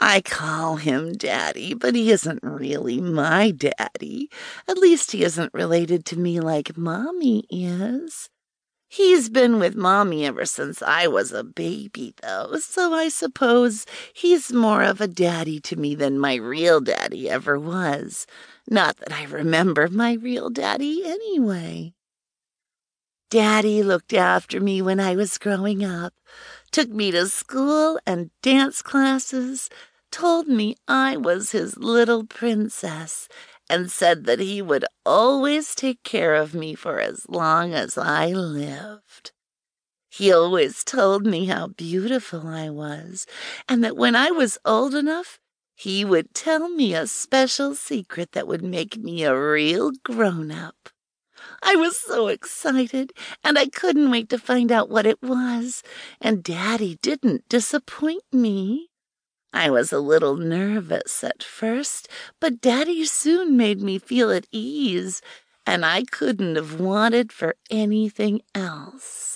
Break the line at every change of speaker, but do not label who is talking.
I call him Daddy, but he isn't really my daddy. At least he isn't related to me like Mommy is. He's been with Mommy ever since I was a baby, though, so I suppose he's more of a daddy to me than my real daddy ever was. Not that I remember my real daddy anyway. Daddy looked after me when I was growing up, took me to school and dance classes, told me I was his little princess, and said that he would always take care of me for as long as I lived. He always told me how beautiful I was, and that when I was old enough, he would tell me a special secret that would make me a real grown up. I was so excited, and I couldn't wait to find out what it was, and Daddy didn't disappoint me. I was a little nervous at first, but Daddy soon made me feel at ease, and I couldn't have wanted for anything else.